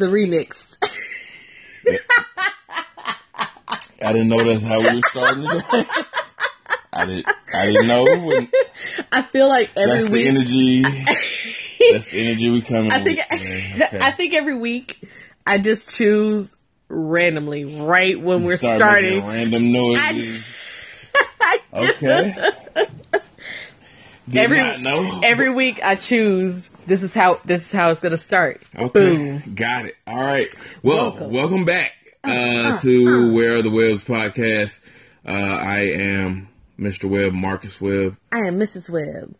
the remix. I didn't know that's how we were starting. I didn't. I didn't know. When, I feel like every that's the week. energy. that's the energy we coming I think with. man. Okay. I think every week I just choose randomly right when we're Start starting. random noises. okay. Did Every every week I choose this is how this is how it's gonna start. Okay, Boom. got it. All right. Well, welcome, Welcome. back uh, to Where Are the Webbs podcast. Uh, I am Mr. Webb, Marcus Webb. I am Mrs. Webb,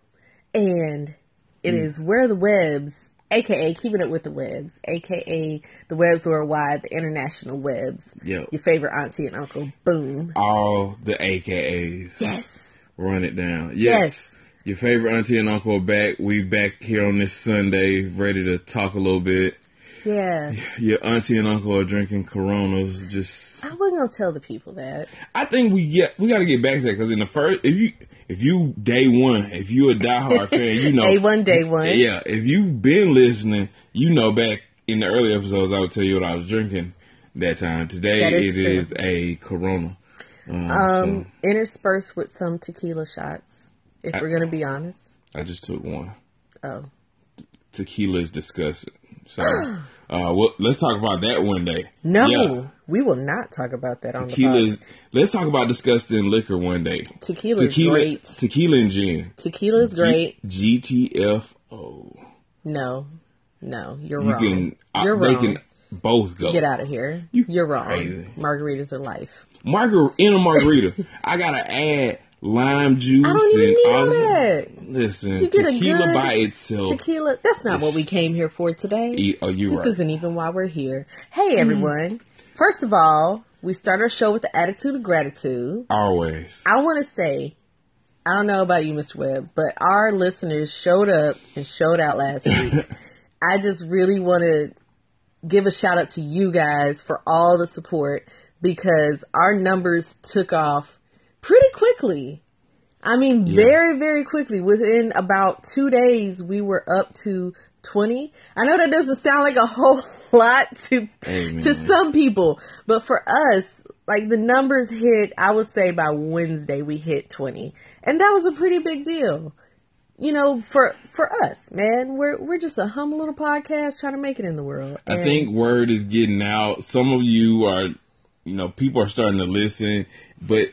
and it Mm. is Where the Webbs, aka Keeping It with the Webbs, aka the Webbs Worldwide, the international webs. Yo. Your favorite auntie and uncle. Boom. All the AKAs. Yes. Run it down. Yes. Yes. Your favorite auntie and uncle are back. We back here on this Sunday, ready to talk a little bit. Yeah. Your auntie and uncle are drinking Coronas. Just, I wasn't gonna tell the people that. I think we get we got to get back to that because in the first, if you if you day one, if you a diehard fan, you know A one day one. Yeah, if you've been listening, you know back in the early episodes, I would tell you what I was drinking that time. Today That it is is, a Corona. Um, Um, interspersed with some tequila shots. If we're gonna be honest. I just took one. Oh. Tequila is disgusting. So, uh, well, let's talk about that one day. No, Yeah. we will not talk about that on Tequila. the Is, let's talk about disgusting liquor one day. pod. Tequila, is great. tequila and gin. Tequila is great. GTFO. No, no, you're You wrong. can. you're they wrong. can both go. Get out of here. You, are wrong. Margaritas are life. Margar in a margarita. I gotta add lime juice I don't even and need all that. Listen, You get a tequila good by itself. Tequila. That's not what we came here for today. E- oh, you're this right. isn't even why we're here. Hey, hmm. everyone. First of all, we start our show with the attitude of gratitude. Always. I want to say, I don't know about you, Mr. Webb, but our listeners showed up and showed out last week. I just really want to give a shout out to you guys for all the support because our numbers took off pretty quickly. I mean, very, very quickly. Within about two days, we were up to 20. I know that doesn't sound like a whole lot to, Amen. to some people, but for us, like the numbers hit, I would say by Wednesday, we hit 20. And that was a pretty big deal. You know, for for us, man, we're we're just a humble little podcast trying to make it in the world. I think word is getting out. Some of you are, you know, people are starting to listen, but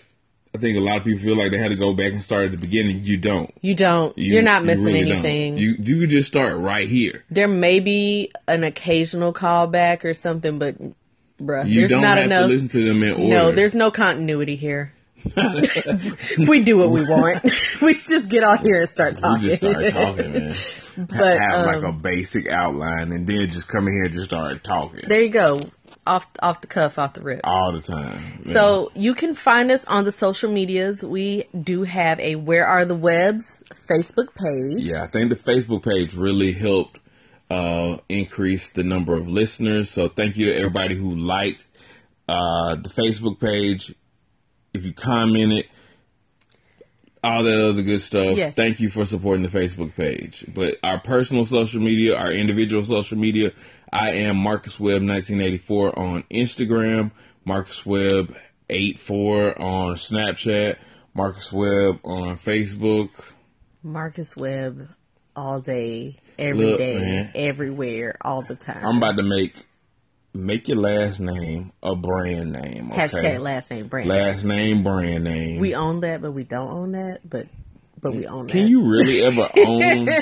I think a lot of people feel like they had to go back and start at the beginning. You don't. you don't. You, You, are not you missing really don't. anything. You you just start right here. there may be an occasional callback or something, but bruh, You there's don't not have enough. to listen to them in order. no, there's no continuity here. we do what we want. we just get on here and start talking. We just start talking, man. But, have like um, a basic outline, and then just come in here and just start talking there you go, off off the cuff, off the rip. all the time. man. So you can find us on the social medias. We do have a Where Are the Webbs Facebook page. Yeah, I think the Facebook page really helped uh, increase the number of listeners. So thank you to everybody who liked uh, the Facebook page. If you commented, all that other good stuff. Yes. Thank you for supporting the Facebook page. But our personal social media, our individual social media, I am Marcus Webb 1984 on Instagram, Marcus Webb 84 on Snapchat, Marcus Webb on Facebook. Marcus Webb all day, every day, Look, man. everywhere, all the time. I'm about to make make your last name a brand name. Okay? Hashtag last name brand. Name. Last name brand name. we own that, but we don't own that. But but we own it. Can that. you really ever own? a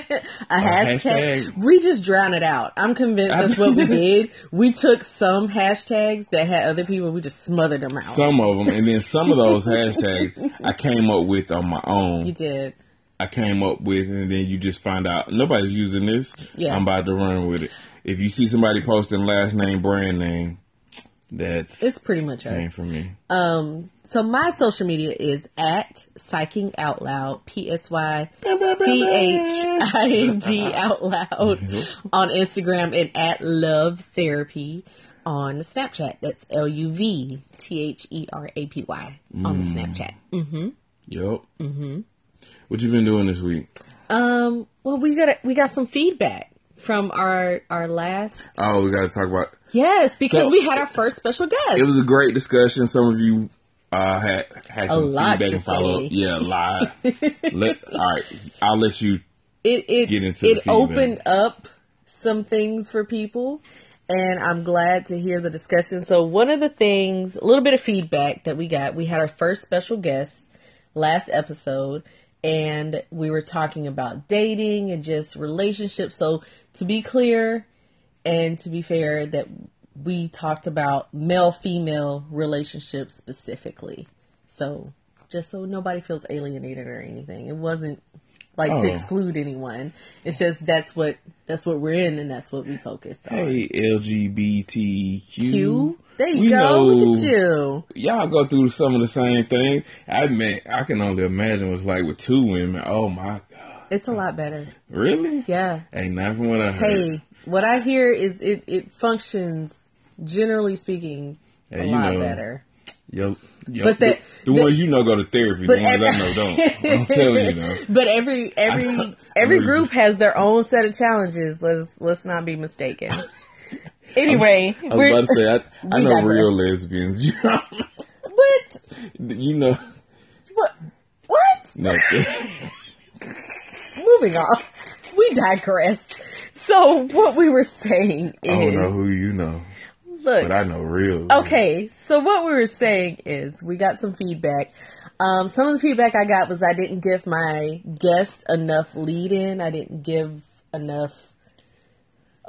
hashtag. hashtag? We just drown it out. I'm convinced that's what we did. We took some hashtags that had other people, we just smothered them out. some of them, and then some of those hashtags I came up with on my own. you did. I came up with, and then you just find out nobody's using this. Yeah. I'm about to run with it. If you see somebody posting last name, brand name, that's It's pretty much us. from me. Um, so my social media is at psyching out loud, P S Y C H I N G out loud on Instagram and at love therapy on Snapchat. That's L U V T H E R A P Y on the Snapchat. Mm-hmm. Yep. Mm-hmm. What you been doing this week? Um, well, we got we got some feedback from our our last Oh, we got to talk about. yes because So- we had our first special guest. It was a great discussion. Some of you uh, had had some lot feedback to and follow say. up. Yeah, a lot. let, all right, I'll let you. it it get into it opened up some things for people and I'm glad to hear the discussion. So one of the things, a little bit of feedback that we got, we had our first special guest last episode and we were talking about dating and just relationships. So to be clear and to be fair that we talked about male female relationships specifically. So just so nobody feels alienated or anything. It wasn't like to Oh. exclude anyone. It's just that's what that's what we're in and that's what we focused on. Hey, LGBTQ. Q. There you We go. know- Look at you. Y'all go through some of the same things. I mean, I can only imagine what's like with two women. Oh my god, It's a lot better. really? Yeah. Ain't nothing what I heard. Hey, what I hear is it it functions generally speaking a Yeah, you lot know. better. Yo, yo, But the, the the- ones you know go to therapy. The ones I know don't. I'm telling you though. But every every every group has their own set of challenges. Let's let's not be mistaken. Anyway, I was about to say I, I know digress. real lesbians. what you know, what what? no. Moving on, we digress. So what we were saying is I don't know who you know, look, but I know real. Okay, so what we were saying is we got some feedback. Um, some of the feedback I got was I didn't give my guest enough lead in. I didn't give enough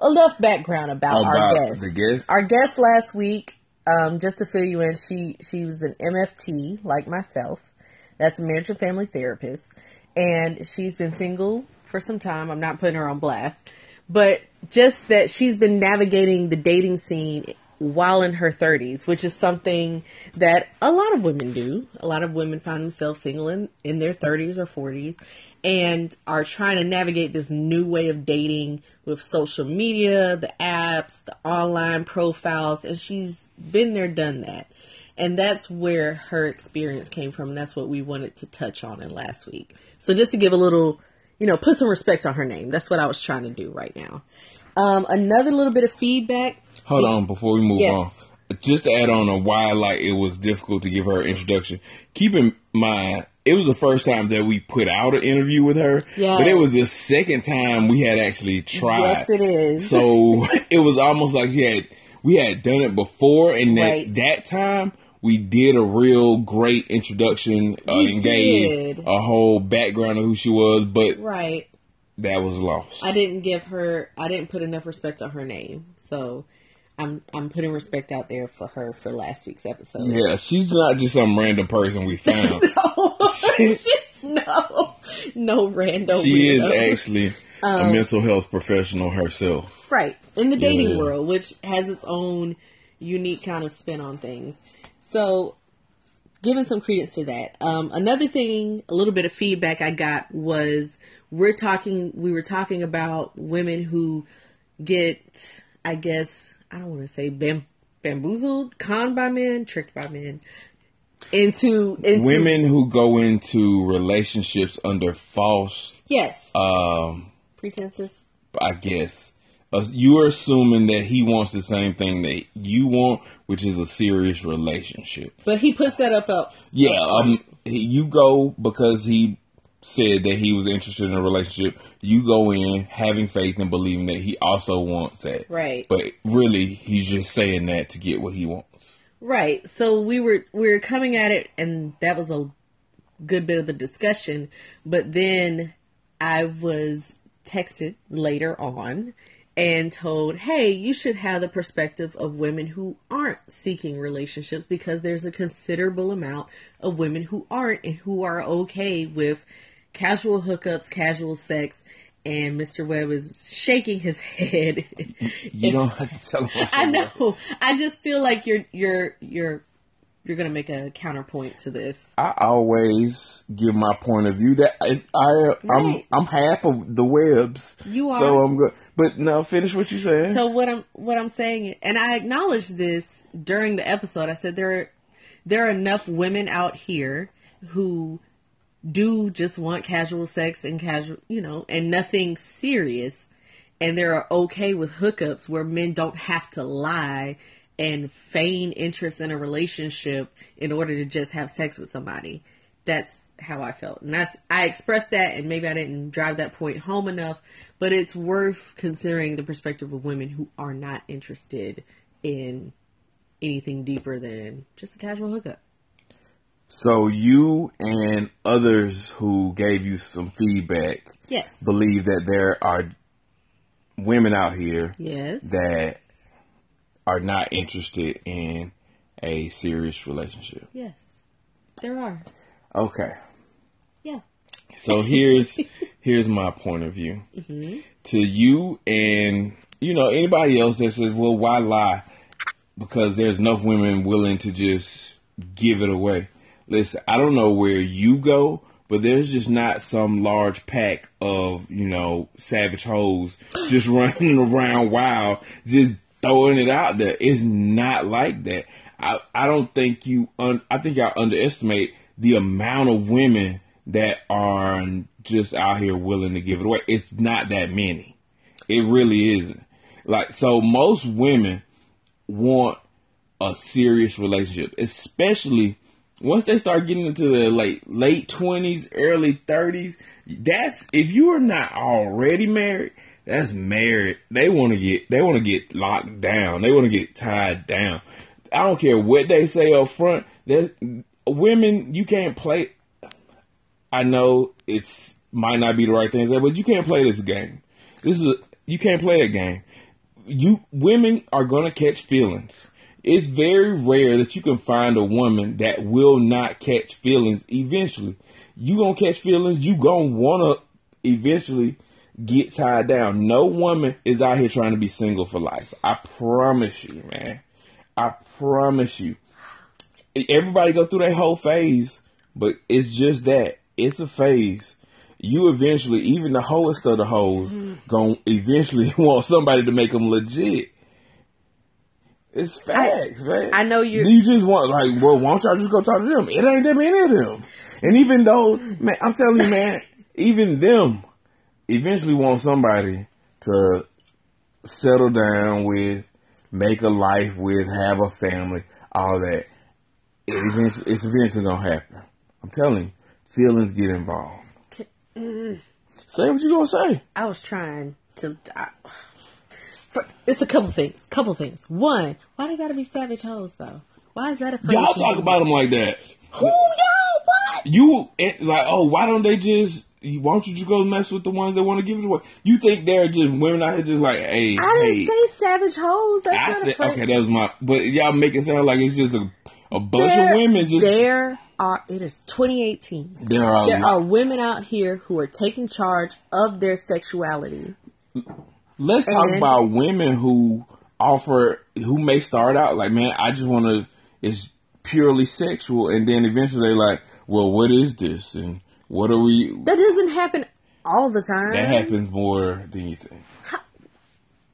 enough background about, our guest. the guest? Our guest last week, um, just to fill you in, she she was an MFT like myself. That's a marriage and family therapist, and she's been single for some time. I'm not putting her on blast, but just that she's been navigating the dating scene while in her 30s, which is something that a lot of women do. A lot of women find themselves single in, in their 30s or 40s and are trying to navigate this new way of dating with social media, the apps, the online profiles, and she's been there, done that. And that's where her experience came from. And that's what we wanted to touch on in last week. So just to give a little, you know, put some respect on her name. That's what I was trying to do right now. Um, another little bit of feedback. Hold on before we move Yes. on. Just to add on on why like it was difficult to give her introduction. Keep in mind, it was the first time that we put out an interview with her, Yes. but it was the second time we had actually tried. Yes, it is. So it was almost like she had we had done it before, and Right. that that time we did a real great introduction uh, and gave a whole background of who she was, but Right. that was lost. I didn't give her I didn't put enough respect on her name. So I'm I'm putting respect out there for her for last week's episode. yeah, she's not just some random person we found. Just no no random she is actually Um, a mental health professional herself. right in the dating Yeah. world, which has its own unique kind of spin on things. So, giving some credence to that. Um, another thing, a little bit of feedback I got was we're talking. We were talking about women who get, I guess, I don't want to say bam, bamboozled, conned by men, tricked by men into into Women who go into relationships under false, Yes, um, pretenses. I guess, uh, you're assuming that he wants the same thing that you want, which is a serious relationship. But he puts that up up. Yeah, um, he, you go because he said that he was interested in a relationship. You go in having faith and believing that he also wants that. Right. But really, he's just saying that to get what he wants. Right. So we were we were coming at it, and that was a good bit of the discussion. But then I was texted later on and told, hey, you should have the perspective of women who aren't seeking relationships because there's a considerable amount of women who aren't and who are okay with casual hookups, casual sex. And Mr. Webb is shaking his head. You don't have to tell them. I know. I just feel like you're you're you're you're gonna make a counterpoint to this. I always give my point of view that I, I I'm Right. I'm half of the webs. You are. So I'm good. But now finish what you saying. So what I'm what I'm saying, and I acknowledged this during the episode. I said there are, there are enough women out here who do just want casual sex and casual, you know, and nothing serious, and they're okay with hookups where men don't have to lie and feign interest in a relationship in order to just have sex with somebody. That's how I felt. And that's I expressed that and maybe I didn't drive that point home enough, but it's worth considering the perspective of women who are not interested in anything deeper than just a casual hookup. So you and others who gave you some feedback Yes. believe that there are women out here yes. that are not interested in a serious relationship. yes. There are. Okay. Yeah. So here's here's my point of view. Mm-hmm. To you and you know anybody else that says, "Well, why lie?" Because there's enough women willing to just give it away. Listen, I don't know where you go, but there's just not some large pack of you know savage hoes just running around wild, just throwing it out there. It's not like that. I I don't think you. Un, I think I underestimate the amount of women that are just out here willing to give it away. It's not that many. It really isn't. Like so, most women want a serious relationship, especially once they start getting into the late late twenties, early thirties. That's if you are not already married. That's married. They want to get they want to get locked down. They want to get tied down. I don't care what they say up front. There's women. You can't play. I know it's might not be the right thing to say, but you can't play this game. This is a, you can't play a game. You women are gonna catch feelings. It's very rare that you can find a woman that will not catch feelings eventually. You gonna catch feelings. You gonna wanna eventually get tied down. No woman is out here trying to be single for life. I promise you, man. I promise you. Everybody go through that whole phase, but it's just that. It's a phase. You eventually, even the hoest of the hoes, mm-hmm. gonna eventually want somebody to make them legit. It's facts, man. I know you're- You just want like, well, why don't y'all just go talk to them? It ain't that many of them. And even though, man, I'm telling you, man, even them eventually want somebody to settle down with, make a life with, have a family, all that. It eventually, it's eventually gonna happen. I'm telling you, feelings get involved. Mm. Say what you gonna say. I was trying to. I, for, it's a couple things. Couple things. One, why they gotta be savage hoes though? Why is that a Y'all talk about them like that. who y'all? What? You eh, like, oh, why don't they just? Why don't you just go mess with the ones that want to give it away? You think they're just women out here just like, hey, I didn't hey. say savage hoes. That's I said okay, that was my. But y'all make it sound like it's just a a bunch There- of women just. there are. It is 2018. There are. There are women out here who are taking charge of their sexuality. Let's talk And- about women who offer, who may start out like, man, I just want to. It's purely sexual, and then eventually they're like, well, what is this, and what are we? That doesn't happen all the time. That happens more than you think.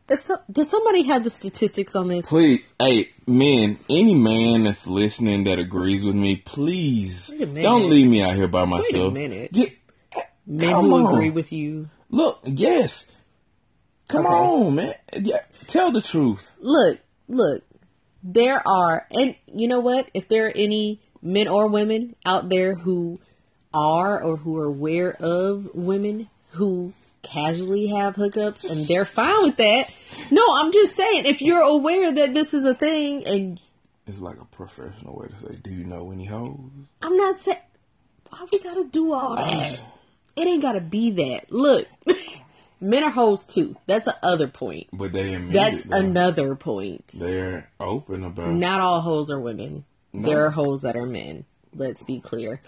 If so, does somebody have the statistics on this? Please, hey, men, any man that's listening that agrees with me, please Wait a minute. don't leave me out here by myself. Wait a minute. Get, Men come who on. agree with you. Look, yes. Come Okay. on, man. Yeah, tell the truth. Look, look. There are, and you know what? If there are any men or women out there who are or who are aware of women who casually have hookups and they're fine with that. No, I'm just saying, if you're aware that this is a thing and It's like a professional way to say, do you know any hoes? I'm not saying. Why why we gotta do all that? It ain't gotta be that. Look, men are hoes too. That's a other point. But they admit That's it, another point. They're open about. Not all hoes are women. There are hoes that are men. Let's be clear.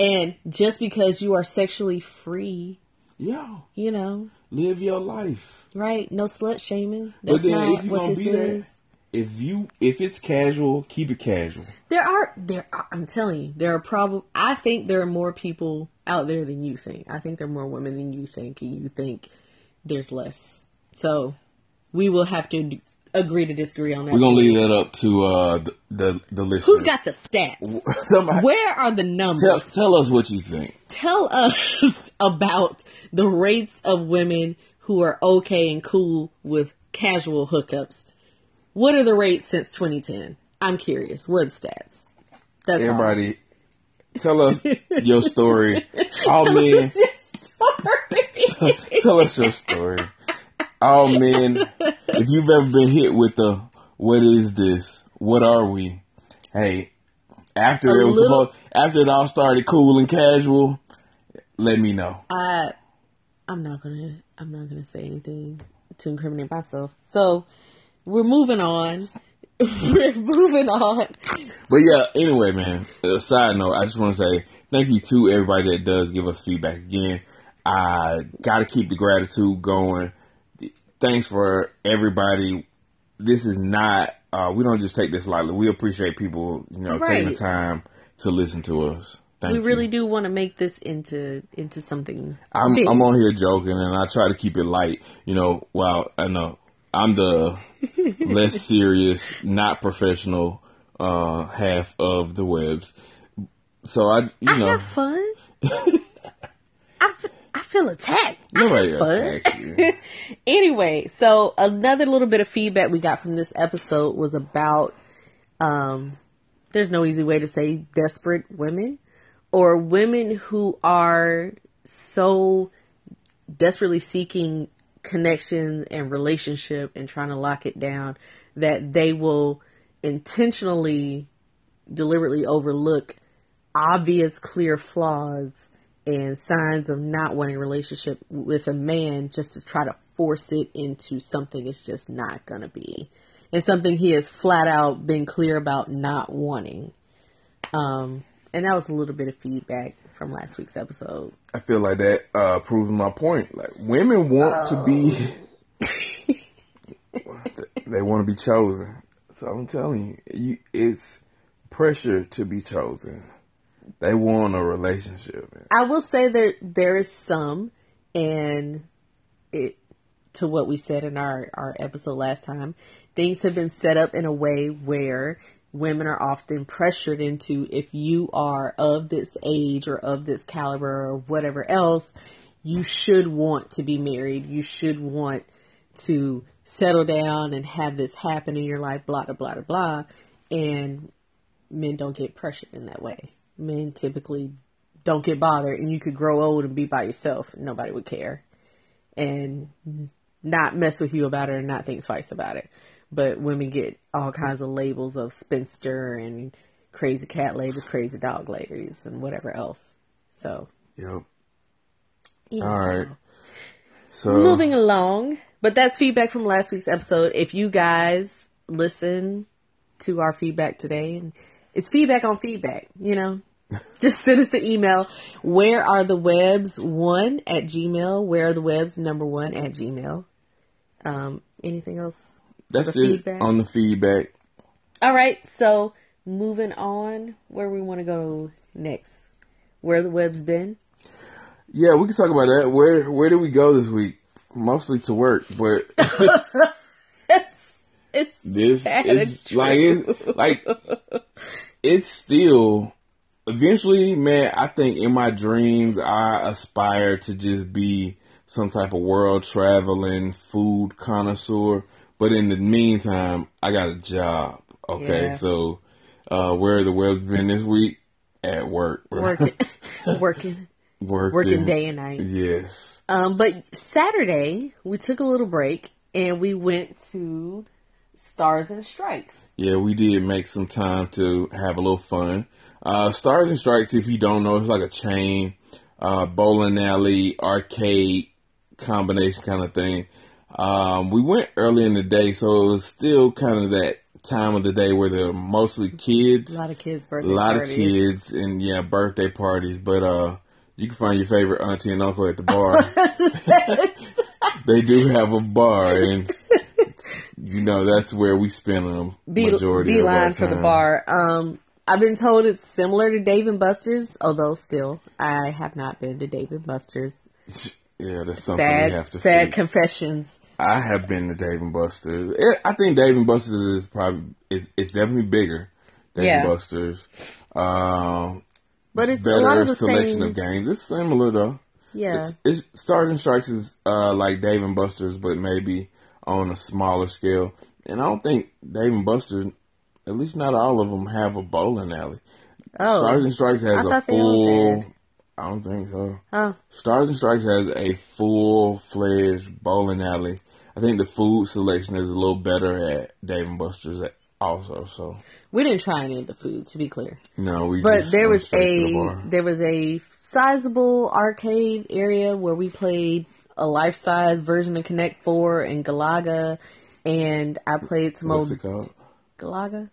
And just because you are sexually free, Yo, you know, live your life. right? No slut shaming. That's not what this be that, is. if you if it's casual, keep it casual. There are there. Are, I'm telling you, there are probably. I think there are more people out there than you think. I think there are more women than you think, and you think there's less. So we will have to agree to disagree on that. We're gonna leave that up to uh the the, the listeners. Who's got the stats? somebody? Where are the numbers? Tell, tell us what you think. tell us about the rates of women who are okay and cool with casual hookups. What are the rates since 2010? I'm curious. What stats? That's all. Everybody, tell us your story. All men, What's your story? Tell us your story. Oh man, if you've ever been hit with the "What is this? What are we?" Hey, after A it was little- supposed, after it all started cool and casual, let me know. I, I'm not gonna. I'm not gonna say anything to incriminate myself. So we're moving on. we're moving on. But yeah, anyway, man. Side note, I just want to say thank you to everybody that does give us feedback. Again, I got to keep the gratitude going. Thanks for everybody. This is not. Uh, we don't just take this lightly. We appreciate people, you know, taking the time to listen to us. Thank we you. really do want to make this into into something. I'm big. I'm on here joking, and I try to keep it light. You know, while I know I'm the less serious, not professional uh, half of the webs. So I, you I know, have fun. I, I feel attacked. Nobody attacks you. Anyway, so another little bit of feedback we got from this episode was about um there's no easy way to say desperate women or women who are so desperately seeking connection and relationship and trying to lock it down that they will intentionally deliberately overlook obvious clear flaws and signs of not wanting a relationship with a man just to try to force it into something it's just not going to be and something he has flat out been clear about not wanting um and that was a little bit of feedback from last week's episode I feel like that uh, proves my point. Like women want to be, they want to be chosen. So I'm telling you, you, it's pressure to be chosen. They want a relationship. I will say that there is some, and it to what we said in our our episode last time. Things have been set up in a way where women are often pressured into if you are of this age or of this caliber or whatever else, you should want to be married. You should want to settle down and have this happen in your life. Blah blah blah blah, and men don't get pressured in that way. Men typically don't get bothered, and you could grow old and be by yourself, and nobody would care, and not mess with you about it, or not think twice about it. But women get all kinds of labels of spinster and crazy cat ladies, crazy dog ladies, and whatever else. So, Yep. yeah. All right. So moving along. But that's feedback from last week's episode. If you guys listen to our feedback today, and it's feedback on feedback, you know, just send us the email. Where are the webs one at Gmail? Where are the webs number one at Gmail? Um, anything else? that's it feedback? on the feedback. All right. So moving on, where we want to go next? Where the webs been? Yeah, we can talk about that. Where where did we go this week? Mostly to work, but It's it's this it's like it, like it's still eventually, man. I think in my dreams, I aspire to just be some type of world traveling food connoisseur. But in the meantime, I got a job. Okay, Yeah. so uh, where the web's been this week? At work, working, working. working, working day and night. Yes. Um, but Saturday we took a little break and we went to Stars and Strikes. Yeah, we did make some time to have a little fun. Uh, Stars and Strikes, if you don't know, it's like a chain, uh, bowling alley, arcade combination kind of thing. Um, we went early in the day, so it was still kind of that time of the day where there are mostly kids. A lot of kids' birthday a lot parties. of kids and yeah, birthday parties. But uh, you can find your favorite auntie and uncle at the bar. they do have a bar, and you know that's where we spend a Be, majority of our beeline for the bar. Um, I've been told it's similar to Dave and Buster's, although still I have not been to Dave and Buster's. Yeah, that's something we have Sad, to sad fix. confessions. I have been to Dave and Buster's. I think Dave and Buster's is probably it's, it's definitely bigger. Dave Yeah. and Buster's. Um, But it's a lot better of the selection same. of games. It's similar though. yeah, It's, it's Stars and Strikes is uh, like Dave and Buster's, but maybe on a smaller scale. And I don't think Dave and Buster's, at least not all of them, have a bowling alley. Oh. Stars and Strikes has a thought they all full. I don't think so. Oh, Stars and Strikes has a full fledged bowling alley. I think the food selection is a little better at Dave and Buster's also. So we didn't try any of the food, to be clear. no, we. But just there was to the a there was a sizable arcade area where we played a life size version of Connect Four and Galaga, and I played some What's old it called? Galaga.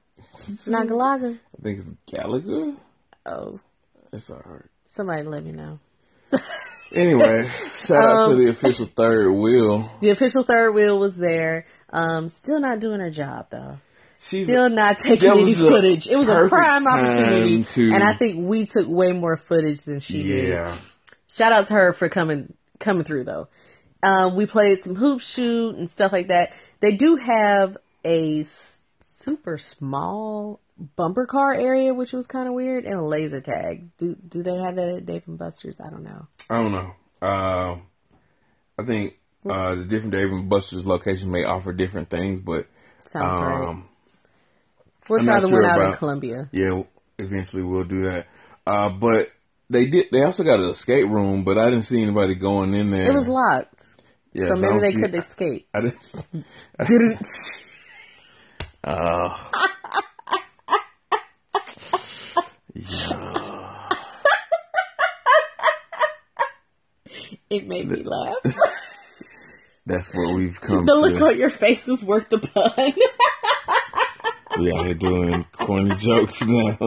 Not Galaga. I think it's Gallagher. Oh, It's alright. somebody let me know. Anyway, shout out Um, to the official third wheel. The official third wheel was there. Um, still not doing her job though. She's Still not taking any footage. It was a prime opportunity, to- and I think we took way more footage than she did. yeah. Shout out to her for coming coming through though. Um, we played some hoop shoot and stuff like that. They do have a super small bumper car area, which was kind of weird, and a laser tag. Do do they have that at Dave and Buster's? I don't know. I don't know. Um, I think uh, the different Dave and Buster's locations may offer different things, but Sounds right. um, We'll I'm try the sure one out in Columbia. yeah, eventually we'll do that. Uh, but they did. They also got an escape room, but I didn't see anybody going in there. It was locked, Yeah, so maybe they see- couldn't escape. I didn't. Didn't. Uh, It made me laugh. that's what we've come to the look on your face is worth the pun. We out here doing corny jokes now.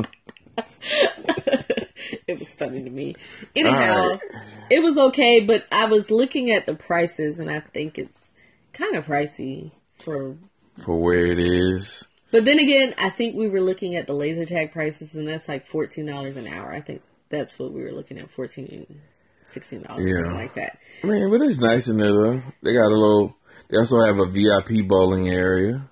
it was funny to me. Anyhow, Alright. it was okay, but I was looking at the prices and I think it's kind of pricey for. For where it is, But then again, I think we were looking at the laser tag prices and that's like fourteen dollars an hour. I think that's what we were looking at 14 16 dollars Yeah. something like that. I mean, but it's nice in there though. They got a little. They also have a VIP bowling area.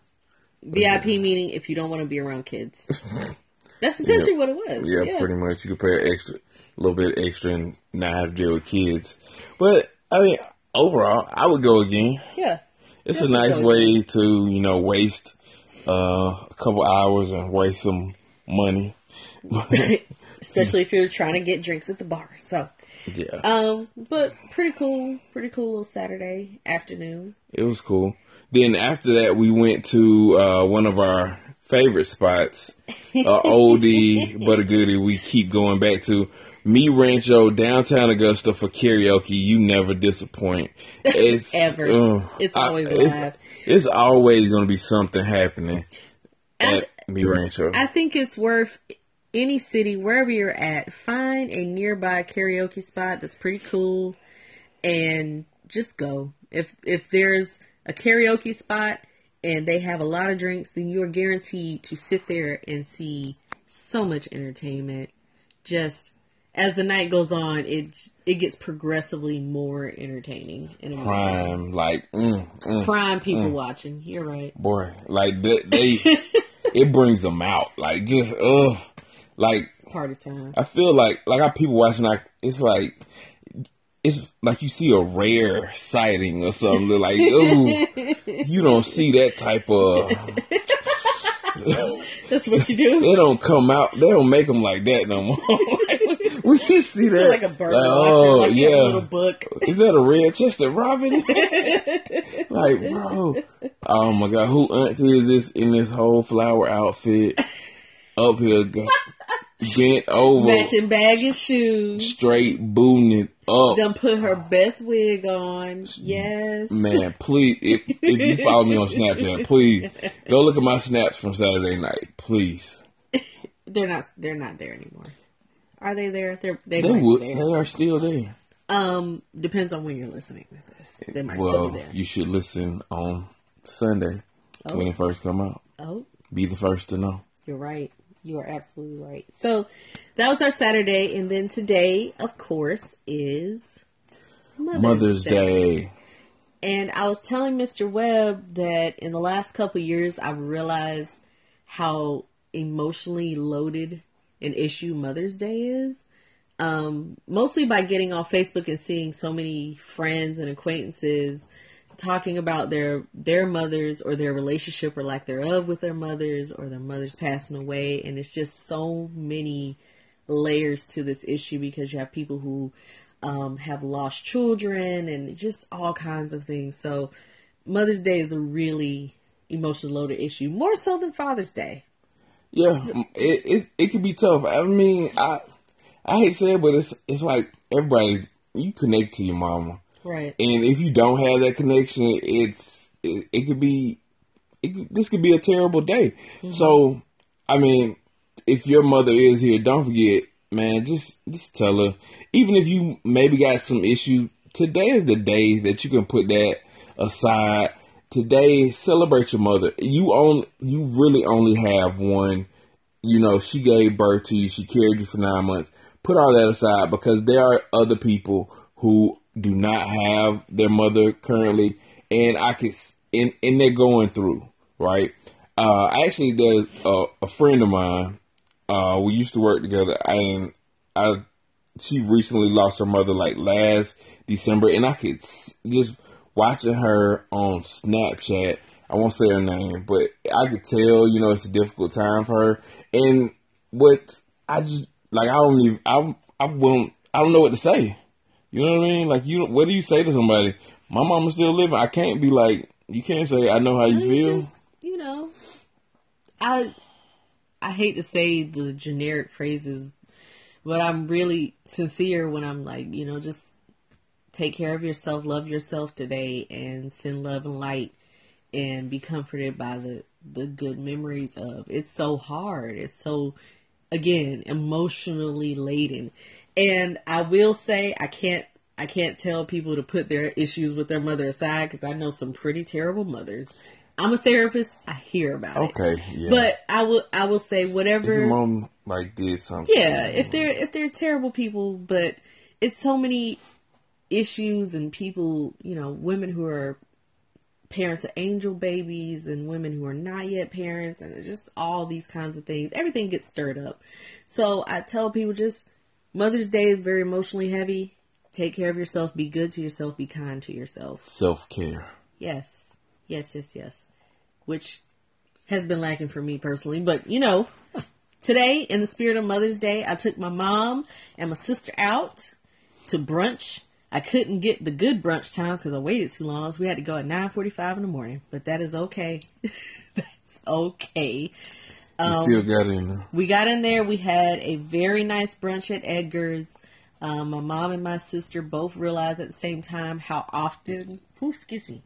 VIP meaning if you don't want to be around kids. That's essentially what it was. Yeah, Yeah, pretty much. You could pay extra, a little bit extra, and not have to deal with kids. But I mean, overall, I would go again. Yeah. It's a nice way to you know waste uh, a couple hours and waste some money. Especially if you're trying to get drinks at the bar. So, yeah, um, but pretty cool, pretty cool little Saturday afternoon. it was cool. Then after that, we went to uh, one of our favorite spots, uh, oldie but a goodie. We keep going back to Mi Rancho downtown Augusta for karaoke. You never disappoint. It's Ever. uh, It's I- always it's, it's always going to be something happening And at Mi Rancho. I think it's worth any city, wherever you're at, find a nearby karaoke spot that's pretty cool and just go. If if there's a karaoke spot and they have a lot of drinks, then you are guaranteed to sit there and see so much entertainment. Just as the night goes on, it it gets progressively more entertaining and amazing. Prime, like, mm, mm, Prime people watching. You're right. boy, like they, they it brings them out. Like, just, ugh. Like, It's party time. I feel like like how people watching like it's like it's like you see a rare sighting or something. Like, ooh, you don't see that type of. That's what you do. They don't come out. They don't make them like that no more. Like, we see that. like a bird Like, watcher, oh like yeah, a little book. is that a red chested robin? like, bro, Oh my god, who auntie is this in this whole flower outfit? Up here, go, bent over, Matching bag and shoes. straight booting it up. Done put her best wig on. Yes. Man, please, if if you follow me on Snapchat, please go look at my snaps from Saturday night, please. They're not. They're not there anymore. Are they there? They're they, They would, be They are still there. Um, depends on when you're listening to this. They might still be there. you should listen on Sunday when it first come out. oh, Be the first to know. you're right. You are absolutely right. So that was our Saturday, and then today, of course, is Mother's, Mother's Day. And I was telling Mr. Webb that in the last couple years, I've realized how emotionally loaded an issue Mother's Day is. Um, mostly by getting on Facebook and seeing so many friends and acquaintances talking about their their mothers or their relationship or lack thereof with their mothers or their mothers passing away and it's just so many layers to this issue because you have people who um, have lost children and just all kinds of things so mother's day is a really emotionally loaded issue more so than father's day Yeah, it, it it can be tough. I mean, I I hate to say it, but it's it's like everybody you connect to your mama, right and if you don't have that connection, it's it, it could be it this could be a terrible day. Mm-hmm. So, I mean, if your mother is here, don't forget, man. Just just tell her, even if you maybe got some issue. Today is the day that you can put that aside. Today, celebrate your mother. You own you really only have one you know, she gave birth to you, she carried you for nine months. Put all that aside because there are other people who do not have their mother currently, and I can, and, and they're going through, right? Uh, actually, there's a, a friend of mine, uh, we used to work together, and I, she recently lost her mother like last December, and I could just watching her on Snapchat. I won't say her name, but I could tell, you know, it's a difficult time for her. And what I just like, I don't even, I, I won't, I don't know what to say. You know what I mean? Like, you, what do you say to somebody? My mama's still living. I can't be like, you can't say, I know how you You feel. just, you know, I I hate to say the generic phrases, but I'm really sincere when I'm like, you know, just take care of yourself, love yourself today, and send love and light, and be comforted by the the good memories of. It's so hard. It's so again emotionally laden, and I will say I can't. I can't tell people to put their issues with their mother aside because I know some pretty terrible mothers. I'm a therapist. I hear about it. Okay, yeah. But I will I will say If whatever your mom like did something. yeah, if they're if they're terrible people, but it's so many issues and people, you know, women who are parents of angel babies and women who are not yet parents and just all these kinds of things. Everything gets stirred up. So I tell people just Mother's Day is very emotionally heavy. Take care of yourself, be good to yourself, be kind to yourself. self care. Yes. Yes, yes, yes. Which has been lacking for me personally. But, you know, today, in the spirit of Mother's Day, I took my mom and my sister out to brunch. I couldn't get the good brunch times because I waited too long. So we had to go at 9.45 in the morning. But that is okay. That's okay. Um, still got in there. We got in there. We had a very nice brunch at Edgar's. Um, my mom and my sister both realized at the same time how often, ooh, excuse me,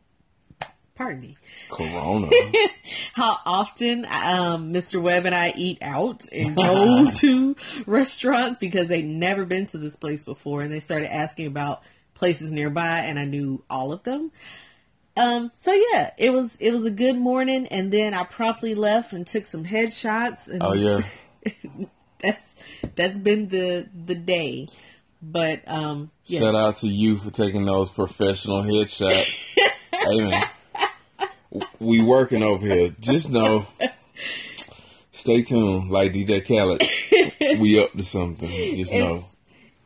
pardon me, Corona. how often um, Mr. Webb and I eat out and go to restaurants because they'd never been to this place before, and they started asking about places nearby, and I knew all of them. Um, so yeah, it was it was a good morning, and then I promptly left and took some headshots, and oh yeah. that's that's been the the day. But um, yes. Shout out to you for taking those professional headshots. Amen. we working over here. Just know, stay tuned. Like DJ Khaled, we up to something. Just know.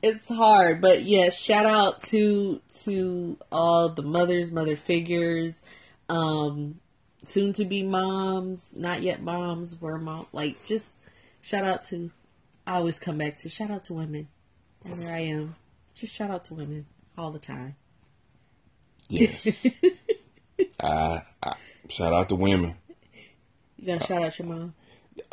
It's hard, but yeah, shout out to to all the mothers, mother figures, um, soon to be moms, not yet moms, were mom. Like just shout out to. I always come back to shout out to women, and there I am. Just shout out to women all the time. Yes. I, I Shout out to women. You gonna shout out your mom?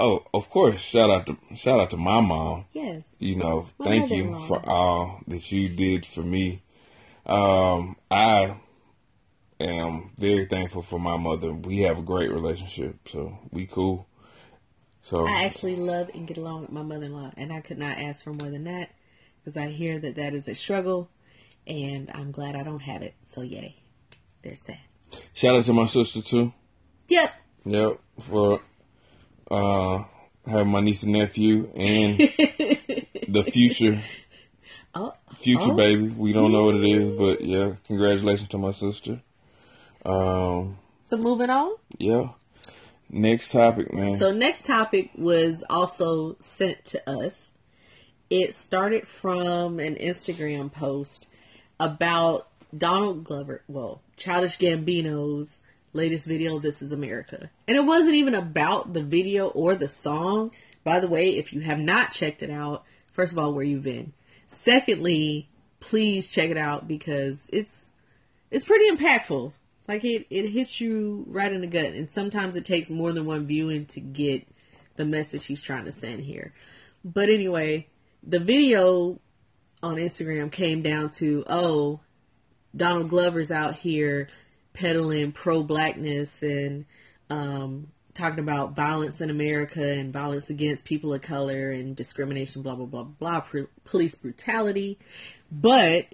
Oh, of course. Shout out to shout out to my mom. Yes. You know, My thank you mother-in-law. for all that you did for me. Um, I am very thankful for my mother. We have a great relationship, so we cool. So I actually love and get along with my mother-in-law, and I could not ask for more than that because I hear that that is a struggle, and I'm glad I don't have it. So yay, there's that. shout out to my sister too. Yep. Yep, for uh having my niece and nephew and the future Oh, future oh. baby. We don't know what it is, but yeah, congratulations to my sister. Um, So moving on. yeah. Next topic, man. So next topic was also sent to us. It started from an Instagram post about Donald Glover, well, Childish Gambino's latest video, This Is America. And it wasn't even about the video or the song. By the way, if you have not checked it out, first of all, where you've been. Secondly, please check it out because it's it's pretty impactful. Like it, it hits you right in the gut, and sometimes it takes more than one viewing to get the message he's trying to send here. But anyway, the video on Instagram came down to oh, Donald Glover's out here peddling pro blackness and um, talking about violence in America and violence against people of color and discrimination, blah blah blah blah, police brutality, but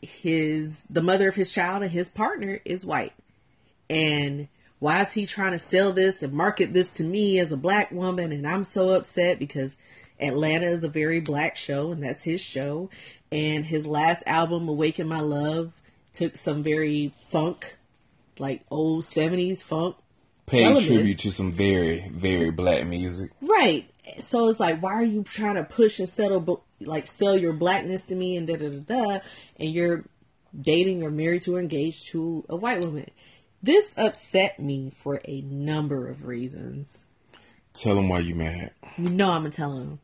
his the mother of his child and his partner is white. And why is he trying to sell this and market this to me as a black woman? And I'm so upset because Atlanta is a very black show and that's his show. And his last album, Awaken My Love, took some very funk, like old 70s funk. Paying elements. tribute to some very, very black music. Right. So it's like, why are you trying to push and settle, like sell your blackness to me and da da da da, and you're dating or married to or engaged to a white woman? This upset me for a number of reasons. Tell them why you mad. You know I'm gonna tell him.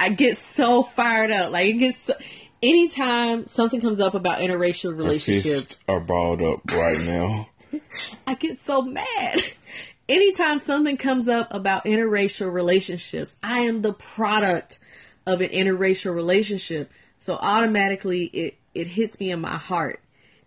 I get so fired up. Like it gets so, anytime something comes up about interracial relationships, are balled up right now. I get so mad. Anytime something comes up about interracial relationships, I am the product of an interracial relationship. So automatically it, it hits me in my heart.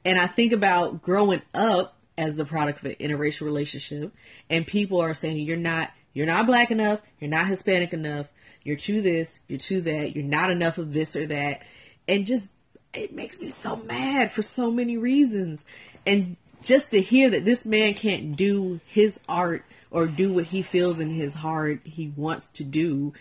And I think about growing up as the product of an interracial relationship and people are saying you're not you're not black enough, you're not Hispanic enough, you're too this, you're too that, you're not enough of this or that. And just it makes me so mad for so many reasons. And just to hear that this man can't do his art or do what he feels in his heart he wants to do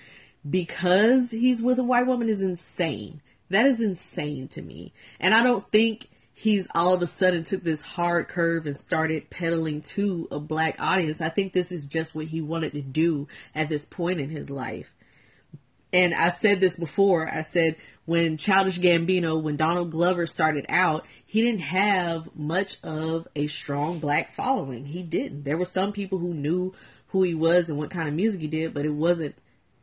because he's with a white woman is insane. That is insane to me. And I don't think he's all of a sudden took this hard curve and started peddling to a black audience. I think this is just what he wanted to do at this point in his life. And I said this before. I said when Childish Gambino, when Donald Glover started out, he didn't have much of a strong black following. He didn't. There were some people who knew who he was and what kind of music he did, but it wasn't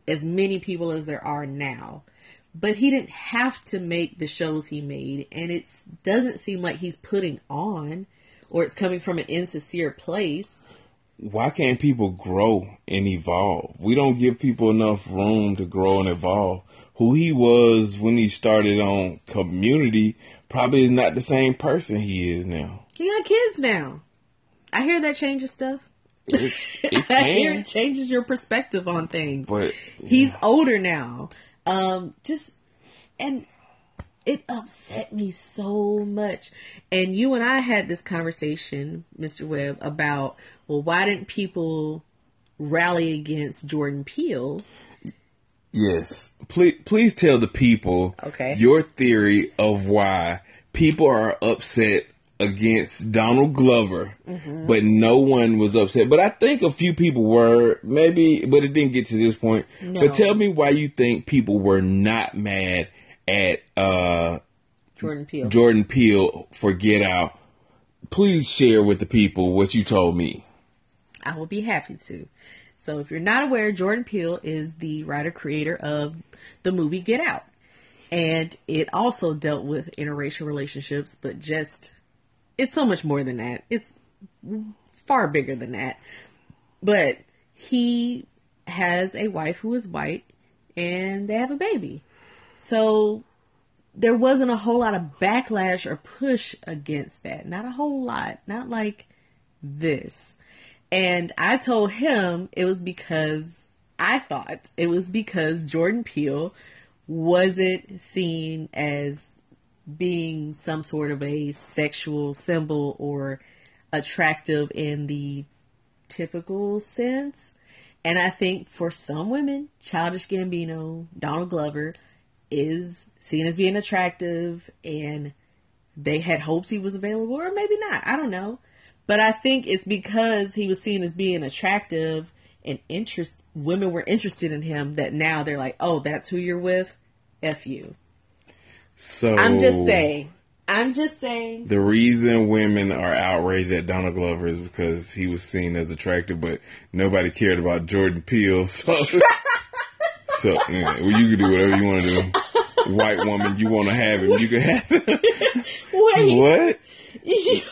as many people as there are now. But he didn't have to make the shows he made, and it doesn't seem like he's putting on or it's coming from an insincere place. Why can't people grow and evolve? We don't give people enough room to grow and evolve. Who he was when he started on community probably is not the same person he is now. He got kids now. I hear that changes stuff. It, it I hear it changes your perspective on things. but He's older now. Um, just and it upset me so much. And you and I had this conversation, Mr. Webb, about well, why didn't people rally against Jordan Peele? Yes. Please, please tell the people Okay. your theory of why people are upset against Donald Glover, Mm-hmm. but no one was upset. But I think a few people were, maybe, but it didn't get to this point. No. But tell me why you think people were not mad at uh, Jordan Peele. Jordan Peele for Get Out. Please share with the people what you told me. I will be happy to. So, if you're not aware, Jordan Peele is the writer creator of the movie Get Out. And it also dealt with interracial relationships, but just, it's so much more than that. It's far bigger than that. But he has a wife who is white and they have a baby. So there wasn't a whole lot of backlash or push against that. Not a whole lot. Not like this. And I told him it was because I thought it was because Jordan Peele wasn't seen as being some sort of a sexual symbol or attractive in the typical sense. And I think for some women, Childish Gambino, Donald Glover is seen as being attractive and they had hopes he was available or maybe not. I don't know. But I think it's because he was seen as being attractive and interest women were interested in him that now they're like, "Oh, that's who you're with." F you. So I'm just saying. I'm just saying. The reason women are outraged at Donald Glover is because he was seen as attractive, but nobody cared about Jordan Peele. So, so yeah, well, you can do whatever you want to do. White woman, you want to have him, you can have him. Wait. what?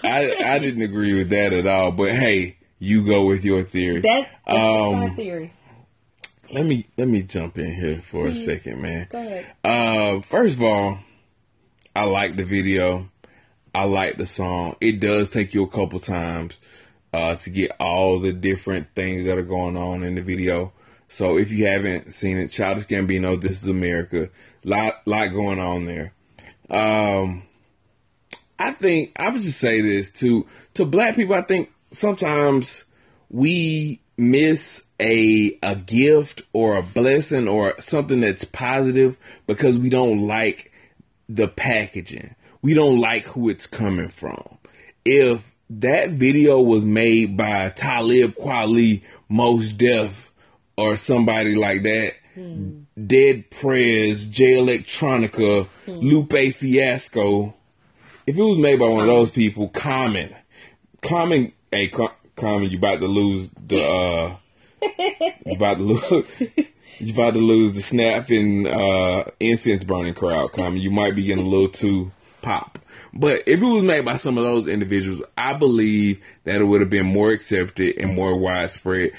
I I didn't agree with that at all. But hey, you go with your theory. That, that's just my Um, theory. let me let me jump in here for Please. a second, man. Go ahead. Uh, first of all, I like the video. I like the song. It does take you a couple times uh, to get all the different things that are going on in the video. So if you haven't seen it, Childish Gambino, "This Is America," lot lot going on there. Um, I think I would just say this to to black people. I think sometimes we miss a a gift or a blessing or something that's positive because we don't like the packaging. We don't like who it's coming from. If that video was made by Talib Kweli, Mos Def, or somebody like that, hmm. Dead Prez, Jay Electronica, hmm. Lupe Fiasco, if it was made by one of those people, Common, Common, hey, Com- Common, you about to lose the, uh, you about to lose, you about to lose the snap and uh, incense burning crowd. Common, you might be getting a little too pop. But if it was made by some of those individuals, I believe that it would have been more accepted and more widespread,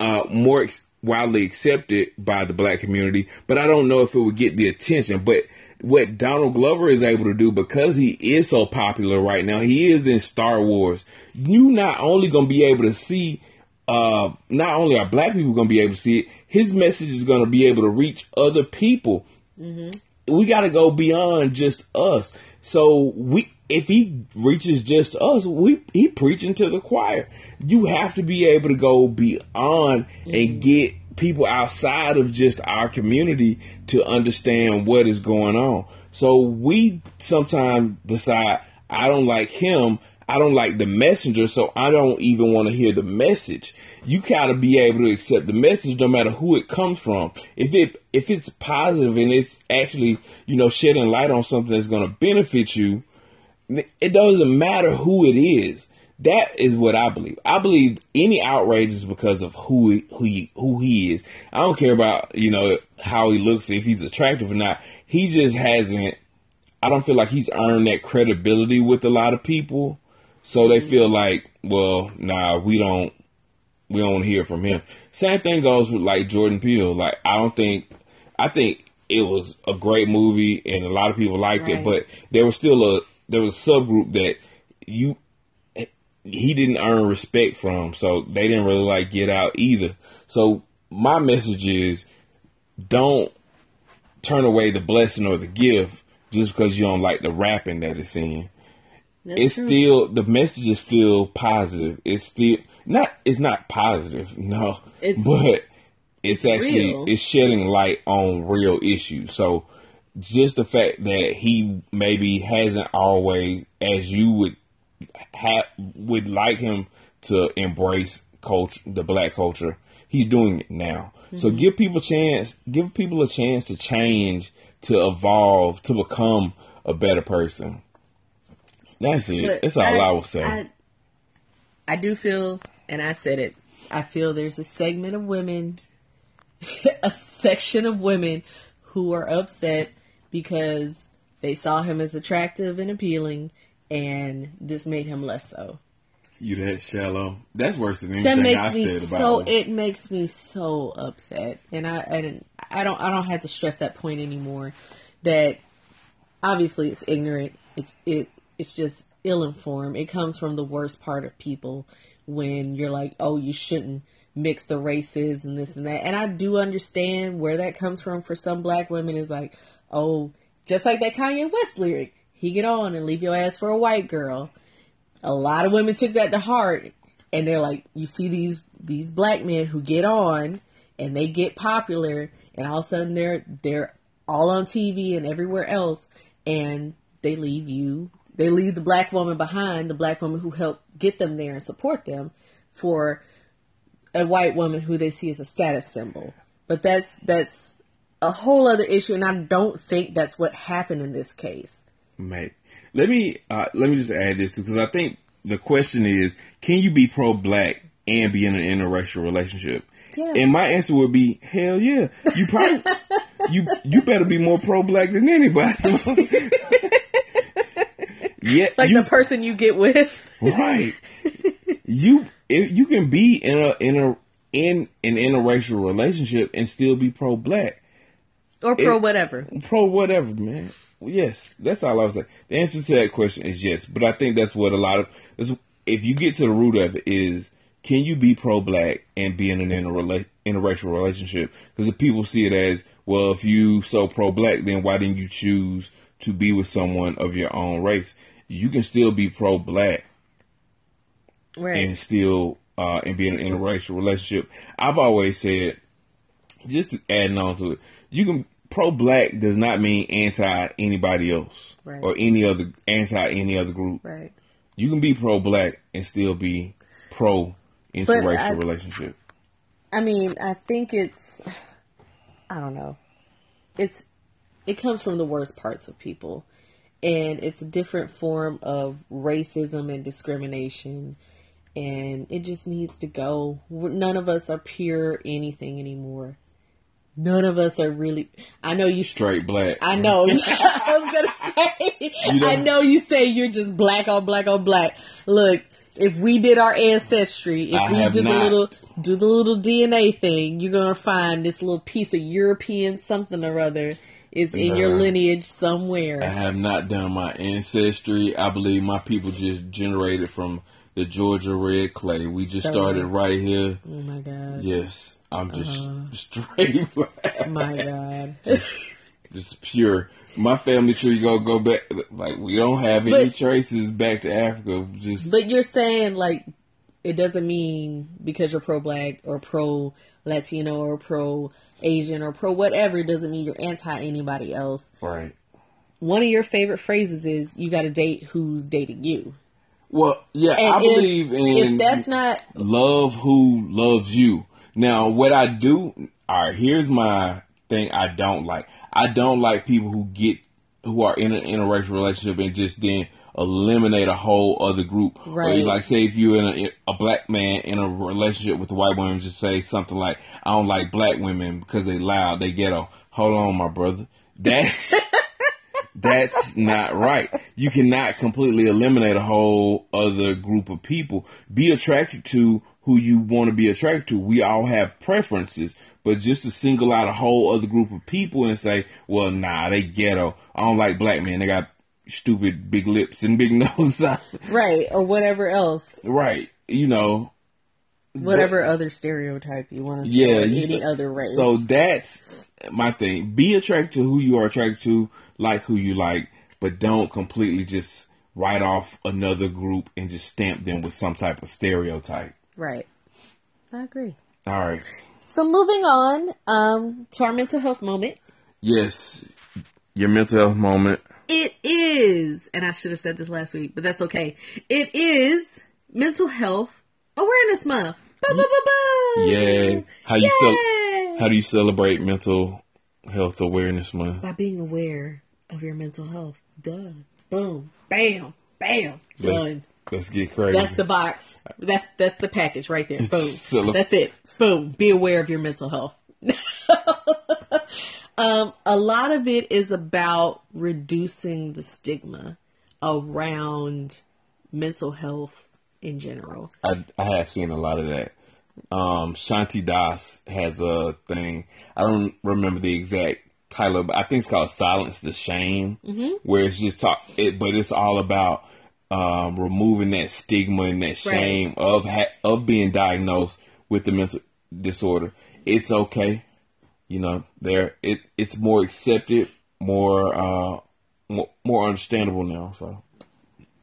uh, more ex- widely accepted by the black community. But I don't know if it would get the attention. But what Donald Glover is able to do because he is so popular right now, he is in Star Wars. You not only gonna be able to see, uh, not only are black people gonna be able to see it, his message is gonna be able to reach other people we got to go beyond just us. So we, if he reaches just us, we he preaching to the choir. You have to be able to go beyond and get people outside of just our community to understand what is going on. So we sometimes decide I don't like him. I don't like the messenger, so I don't even want to hear the message. You gotta be able to accept the message no matter who it comes from. If it if it's positive and it's actually, you know, shedding light on something that's gonna benefit you, it doesn't matter who it is. That is what I believe. I believe any outrage is because of who he, who he, who he is. I don't care about you know how he looks, if he's attractive or not. He just hasn't. I don't feel like he's earned that credibility with a lot of people, so they mm-hmm. feel like, well, nah, we don't, we don't hear from him. Same thing goes with like Jordan Peele. Like I don't think, I think it was a great movie and a lot of people liked it, but there was still a there was a subgroup that you he didn't earn respect from, so they didn't really like Get Out either. So my message is, don't turn away the blessing or the gift just because you don't like the wrapping that it's in. That's it's true. still the message is still positive. It's still not. It's not positive, no, It's- but it's actually real. it's shedding light on real issues. So just the fact that he maybe hasn't always, as you would have, would like him to embrace culture, the black culture, he's doing it now. So Mm-hmm. give people a chance, give people a chance to change, to evolve, to become a better person. That's it. But That's all I, will say. I, I do feel, and I said it, I feel there's a segment of women, a section of women who are upset because they saw him as attractive and appealing, and this made him less so. You that shallow. That's worse than that anything makes I me said about so it. it makes me so upset and I, I don't i don't have to stress that point anymore that obviously it's ignorant it's it it's just ill-informed it comes from the worst part of people when you're like oh you shouldn't mix the races and this and that and i do understand where that comes from for some black women is like oh just like that kanye west lyric he get on and leave your ass for a white girl. A lot of women took that to heart and they're like you see these these black men who get on and they get popular and all of a sudden they're they're all on TV and everywhere else and they leave you they leave the black woman behind the black woman who helped get them there and support them for a white woman who they see as a status symbol. But that's that's a whole other issue and I don't think that's what happened in this case Mate, let me uh, let me just add this too because I think the question is, can you be pro black and be in an interracial relationship? Yeah. And my answer would be, hell yeah. You probably you you better be more pro black than anybody. yeah, like you, the person you get with right. You if you can be in a in a in an interracial relationship and still be pro black. or pro It- whatever Pro whatever, man. Yes, that's all I was saying. The answer to that question is yes, but I think that's what a lot of if you get to the root of it is can you be pro black and be in an interrela- interracial relationship? Because if people see it as well, if you so pro black, then why didn't you choose to be with someone of your own race? You can still be pro black right and still uh, and be in an interracial relationship. I've always said, just adding on to it, you can pro black does not mean anti anybody else Right. or any other anti any other group. right You can be pro black and still be pro interracial relationship. I mean, I think it's I don't know. It's it comes from the worst parts of people. And it's a different form of racism and discrimination. And it just needs to go. None of us are pure anything anymore. None of us are really. I know you. Straight black. I know. I was gonna say. I know you say you're just black on black on black. Look, if we did our ancestry, if I we have did the little do the little DNA thing, you're gonna find this little piece of European something or other is in your lineage somewhere. I have not done my ancestry. I believe my people just generated from the Georgia red clay. We just So- started right here. oh my god. Yes, I'm just Uh-huh. straight black. My god. just pure. My family tree go go back like we don't have any But- traces back to Africa. Just But you're saying like it doesn't mean because you're pro black or pro Latino or pro Asian or pro whatever it doesn't mean you're anti anybody else. right. One of your favorite phrases is you got to date who's dating you. Well, yeah, And I if, believe in if that's not love who loves you. Now, what I do, all right, here's my thing I don't like. I don't like people who get, who are in an interracial relationship and just then eliminate a whole other group. Right. it's like, say if you're in a, a black man in a relationship with a white woman, just say something like, I don't like black women because they loud, they ghetto. Hold on, my brother. That's, that's not right. You cannot completely eliminate a whole other group of people. Be attracted to who you want to be attracted to. We all have preferences, but just to single out a whole other group of people and say, well, nah, they ghetto. I don't like black men. They got stupid big lips and big noses. right or whatever else, right. You know, whatever other stereotype you want to yeah, any said- other race. So that's my thing. Be attracted to who you are attracted to, like who you like, but don't completely just write off another group and just stamp them with some type of stereotype. Right. I agree. All right. So moving on um, to our mental health moment. Yes, your mental health moment. It is, and I should have said this last week, but that's okay. It is Mental Health Awareness Month. Ba, ba, ba. Yeah. How you Yay! cel- How do you celebrate mental health awareness month? By being aware of your mental health. Done. Boom. Bam. Bam. Done. let's get crazy. That's the box. That's that's the package right there. Boom. Cele- That's it. Boom. Be aware of your mental health. um, a lot of it is about reducing the stigma around mental health in general. I, I have seen a lot of that. Um, Shanti Das has a thing. I don't remember the exact title, but I think it's called "Silence the Shame," mm-hmm. where it's just talk. It, but it's all about um, removing that stigma and that shame right. of ha- of being diagnosed with the mental disorder. It's okay, you know. There, it it's more accepted, more uh, more, more understandable now. So,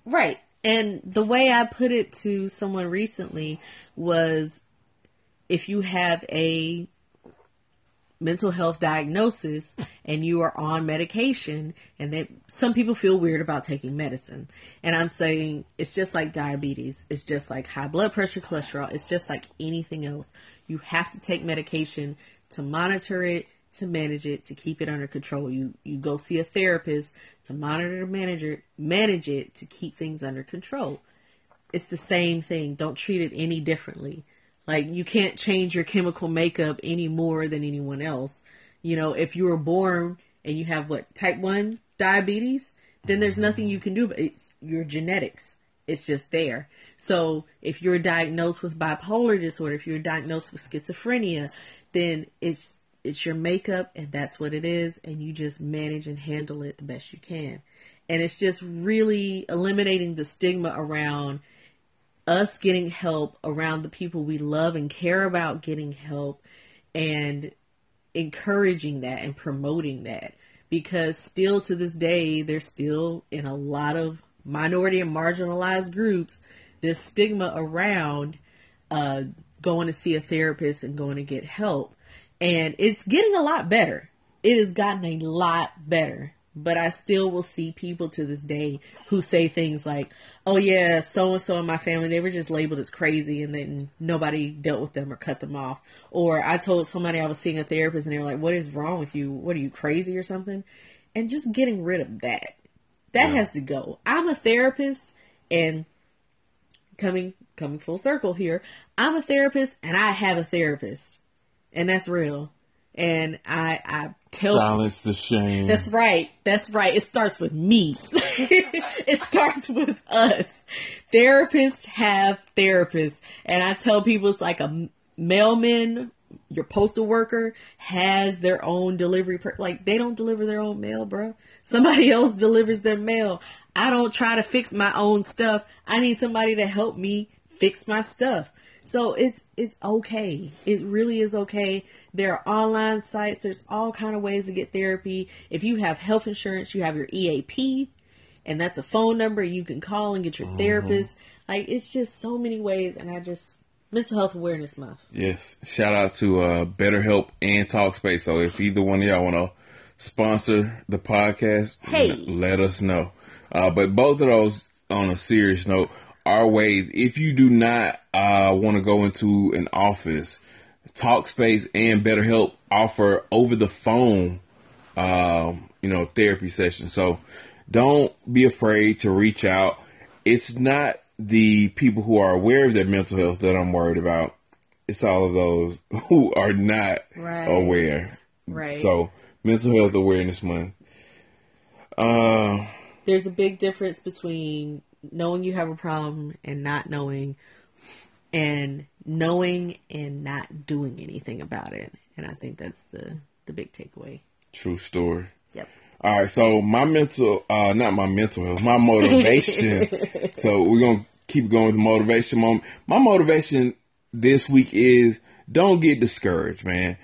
right. And the way I put it to someone recently was if you have a mental health diagnosis and you are on medication and that some people feel weird about taking medicine. And i'm saying it's just like diabetes. It's just like high blood pressure cholesterol. It's just like anything else. You have to take medication to monitor it to manage it to keep it under control. You you go see a therapist to monitor manage it manage it to keep things under control. It's the same thing. Don't treat it any differently like you can't change your chemical makeup any more than anyone else. You know, if you were born and you have what type 1 diabetes, then there's nothing you can do but it's your genetics. It's just there. So, if you're diagnosed with bipolar disorder, if you're diagnosed with schizophrenia, then it's it's your makeup and that's what it is and you just manage and handle it the best you can. And it's just really eliminating the stigma around us getting help around the people we love and care about getting help and encouraging that and promoting that. Because still to this day there's still in a lot of minority and marginalized groups this stigma around uh, going to see a therapist and going to get help. And it's getting a lot better. It has gotten a lot better but I still will see people to this day who say things like, "Oh yeah, so and so in my family they were just labeled as crazy, and then nobody dealt with them or cut them off." Or I told somebody I was seeing a therapist, and they were like, "What is wrong with you? What are you crazy or something?" And just getting rid of that, that yeah. has to go. I'm a therapist, and coming coming full circle here, I'm a therapist, and I have a therapist, and that's real and I I tell silence the shame. That's right. That's right. It starts with me. it starts with us. Therapists have therapists, and I tell people it's like a mailman. Your postal worker has their own delivery. Per- like they don't deliver their own mail, bro. Somebody else delivers their mail. I don't try to fix my own stuff. I need somebody to help me fix my stuff. So it's it's okay. It really is okay. There are online sites. There's all kind of ways to get therapy. If you have health insurance, you have your EAP, and that's a phone number you can call and get your mm-hmm. therapist. Like it's just so many ways, and I just mental health awareness month. Yes, shout out to uh, BetterHelp and Talkspace. So if either one of y'all want to sponsor the podcast, hey, let us know. Uh, but both of those, on a serious note, are ways. If you do not uh, want to go into an office, Talkspace and BetterHelp offer over the phone, um, you know, therapy sessions. So don't be afraid to reach out. It's not the people who are aware of their mental health that I'm worried about. It's all of those who are not right. aware. Right. So mental health awareness month. Uh, There's a big difference between knowing you have a problem and not knowing and knowing and not doing anything about it. And I think that's the the big takeaway. True story. Yep. All right, so my mental, uh, not my mental health, my motivation. so we're gonna keep going with the motivation moment. My motivation this week is don't get discouraged, man.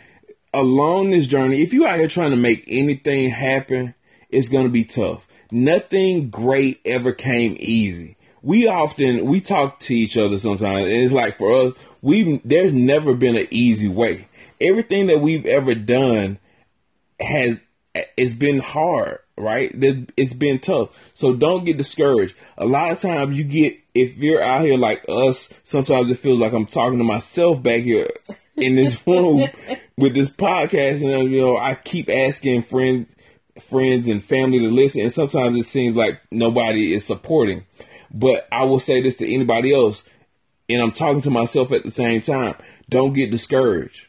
Along this journey, if you out here trying to make anything happen, it's gonna be tough. Nothing great ever came easy. We often we talk to each other sometimes, and it's like for us, we there's never been an easy way. Everything that we've ever done has it's been hard, right? It's been tough. So don't get discouraged. A lot of times you get if you're out here like us, sometimes it feels like I'm talking to myself back here in this room with this podcast, and you know I keep asking friends friends and family to listen, and sometimes it seems like nobody is supporting. But I will say this to anybody else, and I'm talking to myself at the same time. Don't get discouraged.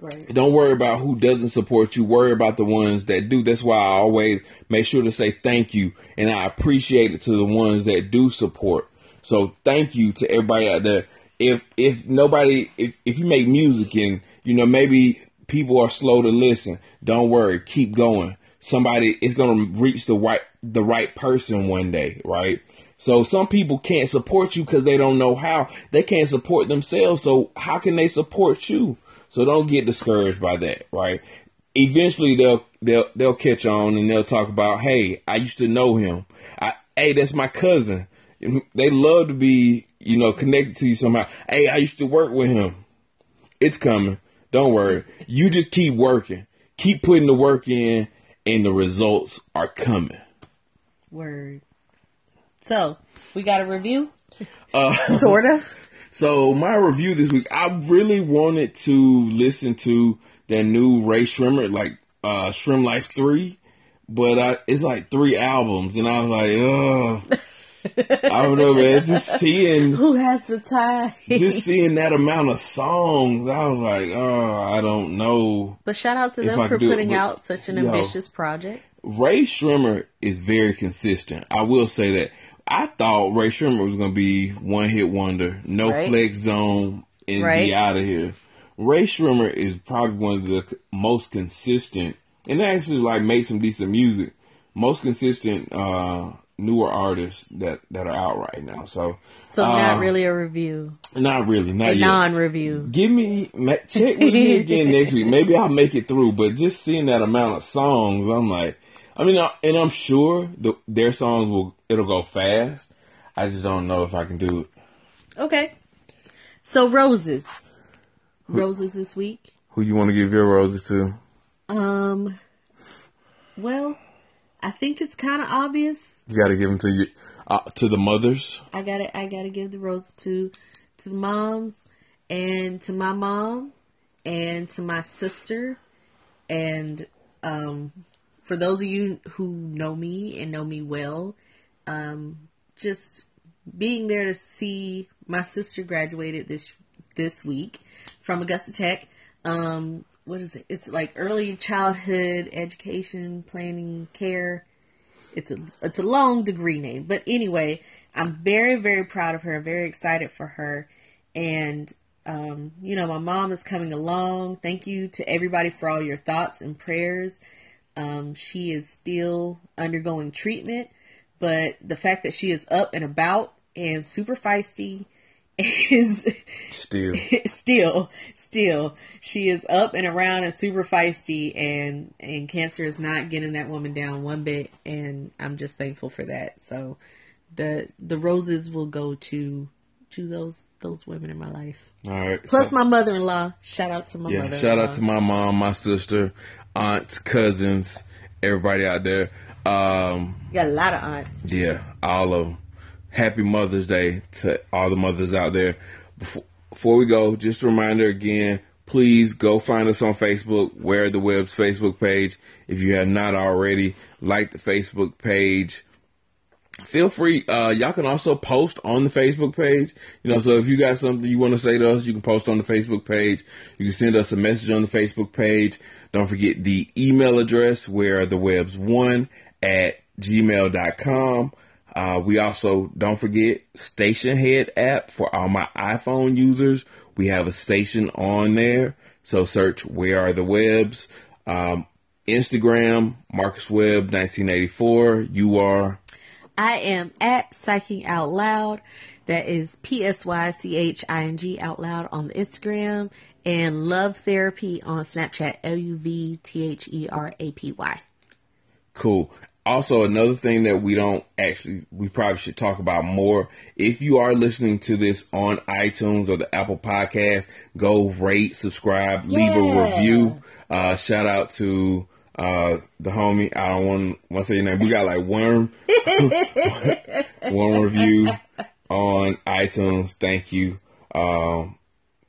Right. Don't worry about who doesn't support you. Worry about the ones that do. That's why I always make sure to say thank you and I appreciate it to the ones that do support. So thank you to everybody out there. If if nobody if if you make music and you know maybe people are slow to listen, don't worry, keep going. Somebody is going to reach the right the right person one day, right? So some people can't support you because they don't know how. They can't support themselves. So how can they support you? So don't get discouraged by that, right? Eventually they'll they'll they'll catch on and they'll talk about, hey, I used to know him. I, hey, that's my cousin. They love to be, you know, connected to you somehow. Hey, I used to work with him. It's coming. Don't worry. You just keep working. Keep putting the work in and the results are coming. Word. So, we got a review? Uh, sort of. So, my review this week, I really wanted to listen to that new Rae Sremmurd, like uh, SremmLife 3, but I, it's like three albums, and I was like, oh. I don't know, man. Just seeing who has the time, just seeing that amount of songs, I was like, oh, I don't know. But shout out to them for putting out such an ambitious project. Rae Sremmurd is very consistent. I will say that. I thought Rae Sremmurd was going to be one hit wonder, no right. flex zone, and right. be out of here. Rae Sremmurd is probably one of the most consistent, and actually like make some decent music. Most consistent uh, newer artists that that are out right now. So, so uh, not really a review. Not really, not a yet. non-review. Give me check with me again next week. Maybe I'll make it through. But just seeing that amount of songs, I'm like, I mean, and I'm sure the, their songs will it'll go fast. I just don't know if I can do it. Okay. So roses, roses this week. Who you want to give your roses to? Um. Well, I think it's kind of obvious. You got to give them to you, uh, to the mothers. I got to I got to give the roses to to the moms and to my mom and to my sister and um for those of you who know me and know me well, um, just being there to see my sister graduated this this week from Augusta Tech. Um, what is it? It's like early childhood education planning care. It's a it's a long degree name, but anyway, I'm very very proud of her. Very excited for her, and um, you know my mom is coming along. Thank you to everybody for all your thoughts and prayers. Um, she is still undergoing treatment, but the fact that she is up and about and super feisty is still still still she is up and around and super feisty and and cancer is not getting that woman down one bit and I'm just thankful for that. So the the roses will go to to those those women in my life. All right. Plus so, my mother in law. Shout out to my yeah, mother. Shout out to my mom, my sister, aunts, cousins, everybody out there. Um, you got a lot of aunts. Yeah, all of them. Happy Mother's Day to all the mothers out there. Before, before we go, just a reminder again, please go find us on Facebook, Where the Webbs Facebook page. If you have not already, like the Facebook page. Feel free, uh, y'all can also post on the Facebook page. You know, so if you got something you want to say to us, you can post on the Facebook page. You can send us a message on the Facebook page. Don't forget the email address where the webbs one at gmail.com. Uh, we also don't forget Stationhead app for all my iPhone users. We have a station on there. So search where are the Webbs. Um, Instagram, Marcus Webb 1984. You are. I am at Psyching Out Loud. That is P S Y C H I N G out loud on the Instagram and Love Therapy on Snapchat, L U V T H E R A P Y. Cool. Also, another thing that we don't actually, we probably should talk about more. If you are listening to this on iTunes or the Apple Podcast, go rate, subscribe, yeah. leave a review. Uh, shout out to uh, the homie. I don't want to say your name. We got like one, one review on iTunes. Thank you. Um,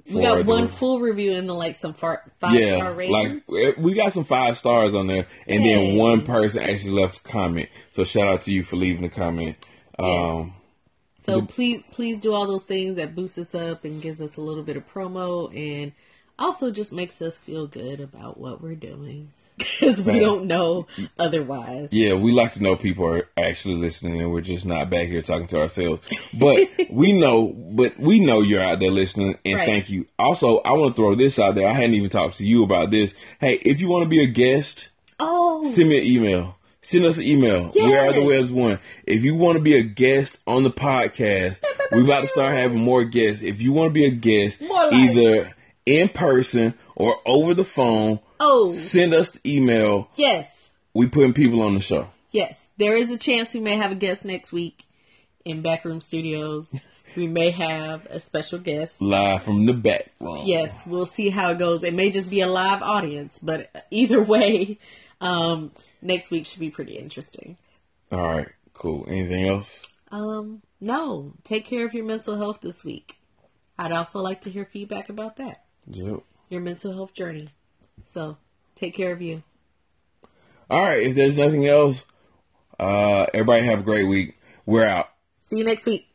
we got one full review and then like some far, five yeah, star ratings. Like we got some five stars on there, and hey. then one person actually left a comment. So shout out to you for leaving a comment. Yes. Um, so please, please do all those things that boosts us up and gives us a little bit of promo, and also just makes us feel good about what we're doing. Because we don't know otherwise. Yeah, we like to know people are actually listening and we're just not back here talking to ourselves. But we know, but we know you're out there listening and Right. thank you. Also, I want to throw this out there. I hadn't even talked to you about this. Hey, if you want to be a guest, Oh, send me an email. Send us an email. Yes. We are the Webbs one. If you want to be a guest on the podcast, we're about to start having more guests. If you want to be a guest, like- either in person or over the phone, oh, send us the email. yes, We putting people on the show. yes. There is a chance we may have a guest next week in Backroom Studios. we may have a special guest. Live from the back room. Yes, we'll see how it goes. It may just be a live audience, but either way, um, next week should be pretty interesting. All right. Cool. Anything else? Um, no, take care of your mental health this week. I'd also like to hear feedback about that, Yep. your mental health journey. So take care of you. All right. If there's nothing else, uh, everybody have a great week. We're out. See you next week.